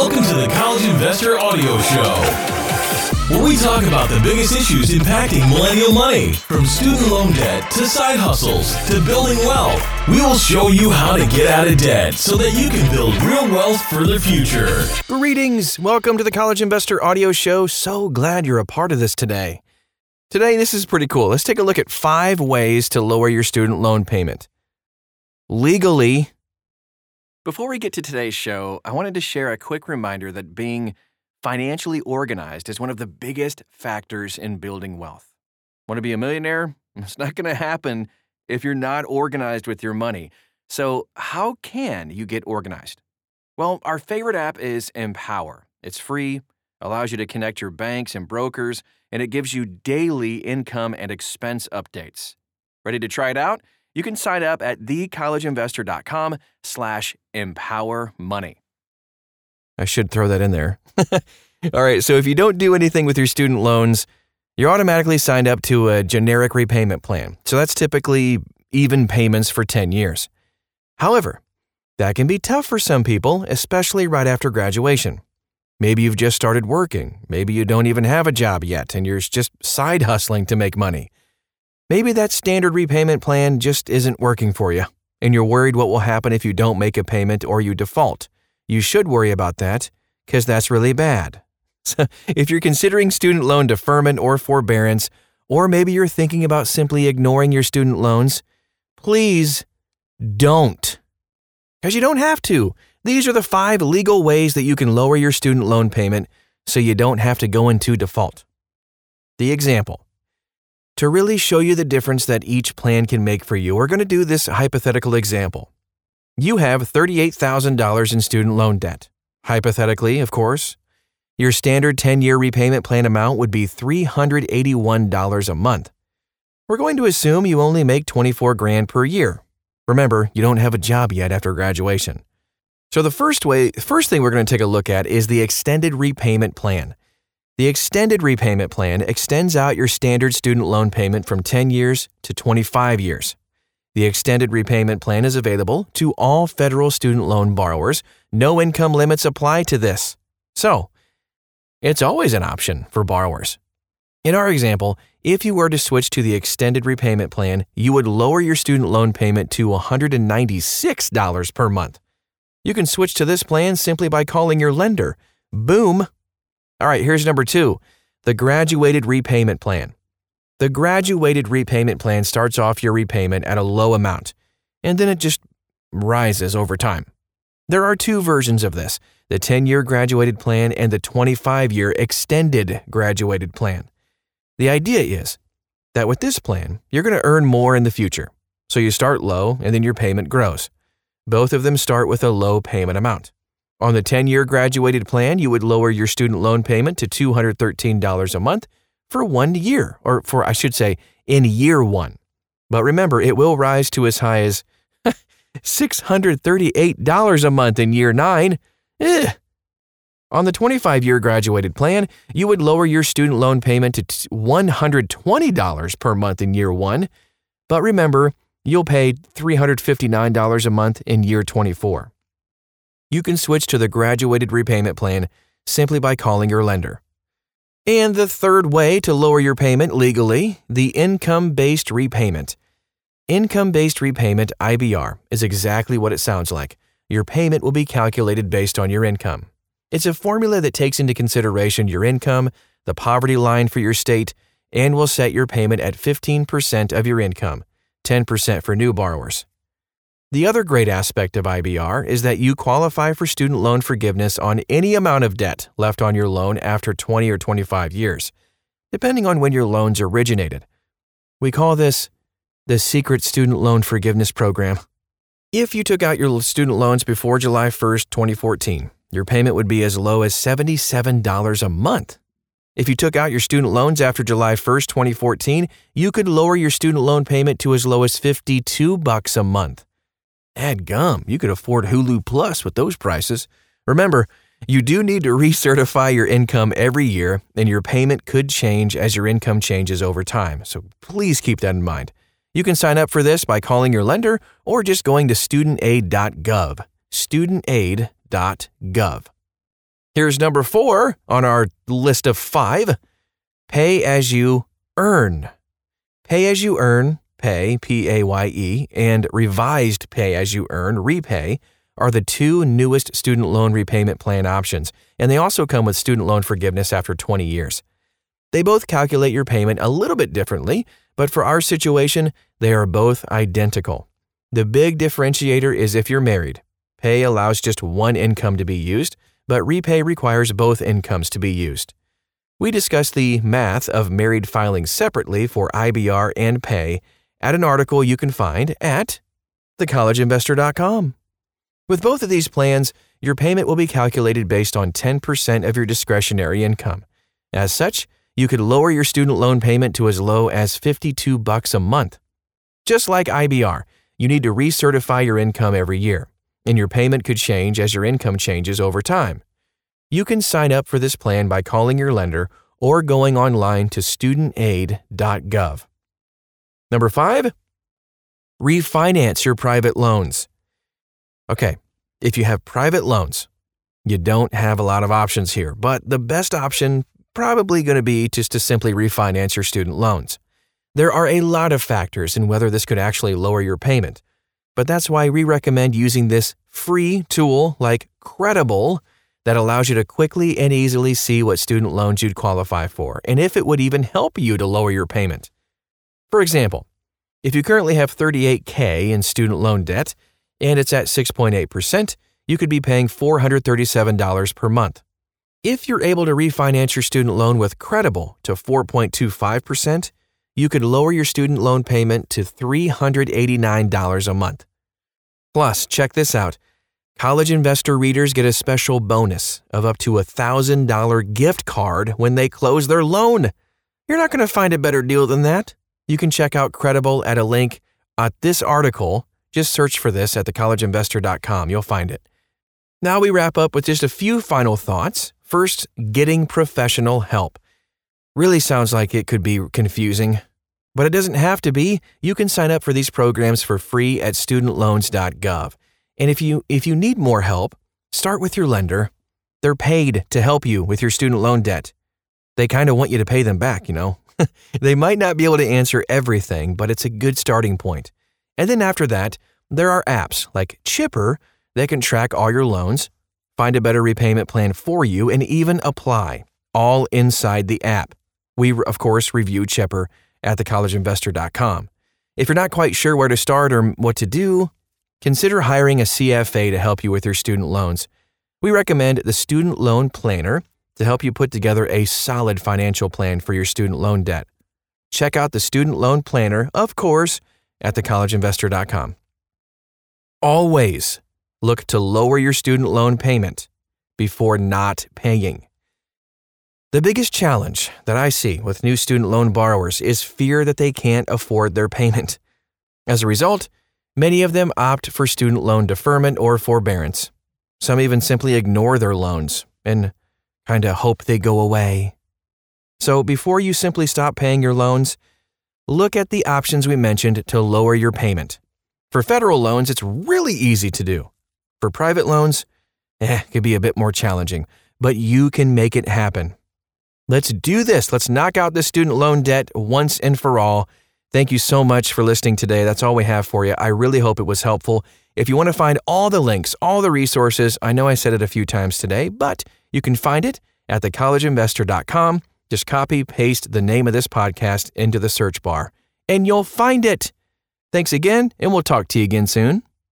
Welcome to the College Investor Audio Show, where we talk about the biggest issues impacting millennial money, from student loan debt to side hustles to building wealth. We will show you how to get out of debt so that you can build real wealth for the future. Greetings. Welcome to the College Investor Audio Show. So glad you're a part of this today. Today, this is pretty cool. Let's take a look at five ways to lower your student loan payment. Legally, before we get to today's show, I wanted to share a quick reminder that being financially organized is one of the biggest factors in building wealth. Want to be a millionaire? It's not going to happen if you're not organized with your money. So, how can you get organized? Well, our favorite app is Empower. It's free, allows you to connect your banks and brokers, and it gives you daily income and expense updates. Ready to try it out? You can sign up at thecollegeinvestor.com slash empower money. I should throw that in there. All right, so if you don't do anything with your student loans, you're automatically signed up to a generic repayment plan. So that's typically even payments for 10 years. However, that can be tough for some people, especially right after graduation. Maybe you've just started working. Maybe you don't even have a job yet and you're just side hustling to make money. Maybe that standard repayment plan just isn't working for you, and you're worried what will happen if you don't make a payment or you default. You should worry about that, because that's really bad. If you're considering student loan deferment or forbearance, or maybe you're thinking about simply ignoring your student loans, please don't. Because you don't have to. These are the five legal ways that you can lower your student loan payment so you don't have to go into default. The example to really show you the difference that each plan can make for you, we're going to do this hypothetical example. You have $38,000 in student loan debt. Hypothetically, of course, your standard 10 year repayment plan amount would be $381 a month. We're going to assume you only make 24 grand per year. Remember, you don't have a job yet after graduation. So the first way, first thing we're going to take a look at is the extended repayment plan. The extended repayment plan extends out your standard student loan payment from 10 years to 25 years. The extended repayment plan is available to all federal student loan borrowers. No income limits apply to this. So, it's always an option for borrowers. In our example, if you were to switch to the extended repayment plan, you would lower your student loan payment to $196 per month. You can switch to this plan simply by calling your lender. Boom! All right, here's number two the graduated repayment plan. The graduated repayment plan starts off your repayment at a low amount, and then it just rises over time. There are two versions of this the 10 year graduated plan and the 25 year extended graduated plan. The idea is that with this plan, you're going to earn more in the future. So you start low and then your payment grows. Both of them start with a low payment amount. On the 10 year graduated plan, you would lower your student loan payment to $213 a month for one year, or for, I should say, in year one. But remember, it will rise to as high as $638 a month in year nine. Eh. On the 25 year graduated plan, you would lower your student loan payment to $120 per month in year one. But remember, you'll pay $359 a month in year 24 you can switch to the graduated repayment plan simply by calling your lender. And the third way to lower your payment legally, the income based repayment. Income based repayment, IBR, is exactly what it sounds like. Your payment will be calculated based on your income. It's a formula that takes into consideration your income, the poverty line for your state, and will set your payment at 15% of your income, 10% for new borrowers. The other great aspect of IBR is that you qualify for student loan forgiveness on any amount of debt left on your loan after 20 or 25 years, depending on when your loans originated. We call this the Secret Student Loan Forgiveness Program. If you took out your student loans before July 1st, 2014, your payment would be as low as $77 a month. If you took out your student loans after July 1st, 2014, you could lower your student loan payment to as low as 52 bucks a month. Add gum, you could afford Hulu Plus with those prices. Remember, you do need to recertify your income every year, and your payment could change as your income changes over time. So please keep that in mind. You can sign up for this by calling your lender or just going to studentaid.gov. Studentaid.gov. Here's number four on our list of five pay as you earn. Pay as you earn, pay, P A Y E, and revised pay as you earn, repay, are the two newest student loan repayment plan options, and they also come with student loan forgiveness after 20 years. They both calculate your payment a little bit differently, but for our situation, they are both identical. The big differentiator is if you're married. Pay allows just one income to be used, but repay requires both incomes to be used. We discuss the math of married filing separately for IBR and pay at an article you can find at thecollegeinvestor.com. With both of these plans, your payment will be calculated based on 10% of your discretionary income. As such, you could lower your student loan payment to as low as 52 bucks a month. Just like IBR, you need to recertify your income every year and your payment could change as your income changes over time. You can sign up for this plan by calling your lender or going online to studentaid.gov. Number five, refinance your private loans. Okay, if you have private loans, you don't have a lot of options here, but the best option probably going to be just to simply refinance your student loans. There are a lot of factors in whether this could actually lower your payment, but that's why we recommend using this free tool like Credible that allows you to quickly and easily see what student loans you'd qualify for and if it would even help you to lower your payment. For example, if you currently have 38K in student loan debt and it's at 6.8%, you could be paying $437 per month. If you're able to refinance your student loan with Credible to 4.25%, you could lower your student loan payment to $389 a month. Plus, check this out. College Investor readers get a special bonus of up to a $1,000 gift card when they close their loan. You're not going to find a better deal than that. You can check out Credible at a link at this article. Just search for this at thecollegeinvestor.com. You'll find it. Now we wrap up with just a few final thoughts. First, getting professional help. Really sounds like it could be confusing. But it doesn't have to be. You can sign up for these programs for free at studentloans.gov. And if you if you need more help, start with your lender. They're paid to help you with your student loan debt. They kind of want you to pay them back, you know. they might not be able to answer everything, but it's a good starting point. And then after that, there are apps like Chipper that can track all your loans, find a better repayment plan for you, and even apply, all inside the app. We, of course, review Chipper at thecollegeinvestor.com. If you're not quite sure where to start or what to do, consider hiring a CFA to help you with your student loans. We recommend the Student Loan Planner to help you put together a solid financial plan for your student loan debt. Check out the Student Loan Planner, of course, at thecollegeinvestor.com. Always look to lower your student loan payment before not paying. The biggest challenge that I see with new student loan borrowers is fear that they can't afford their payment. As a result, many of them opt for student loan deferment or forbearance. Some even simply ignore their loans and kind of hope they go away. So before you simply stop paying your loans, look at the options we mentioned to lower your payment. For federal loans, it's really easy to do. For private loans, eh, it could be a bit more challenging, but you can make it happen. Let's do this. Let's knock out this student loan debt once and for all. Thank you so much for listening today. That's all we have for you. I really hope it was helpful. If you want to find all the links, all the resources, I know I said it a few times today, but you can find it at thecollegeinvestor.com. Just copy, paste the name of this podcast into the search bar, and you'll find it. Thanks again, and we'll talk to you again soon.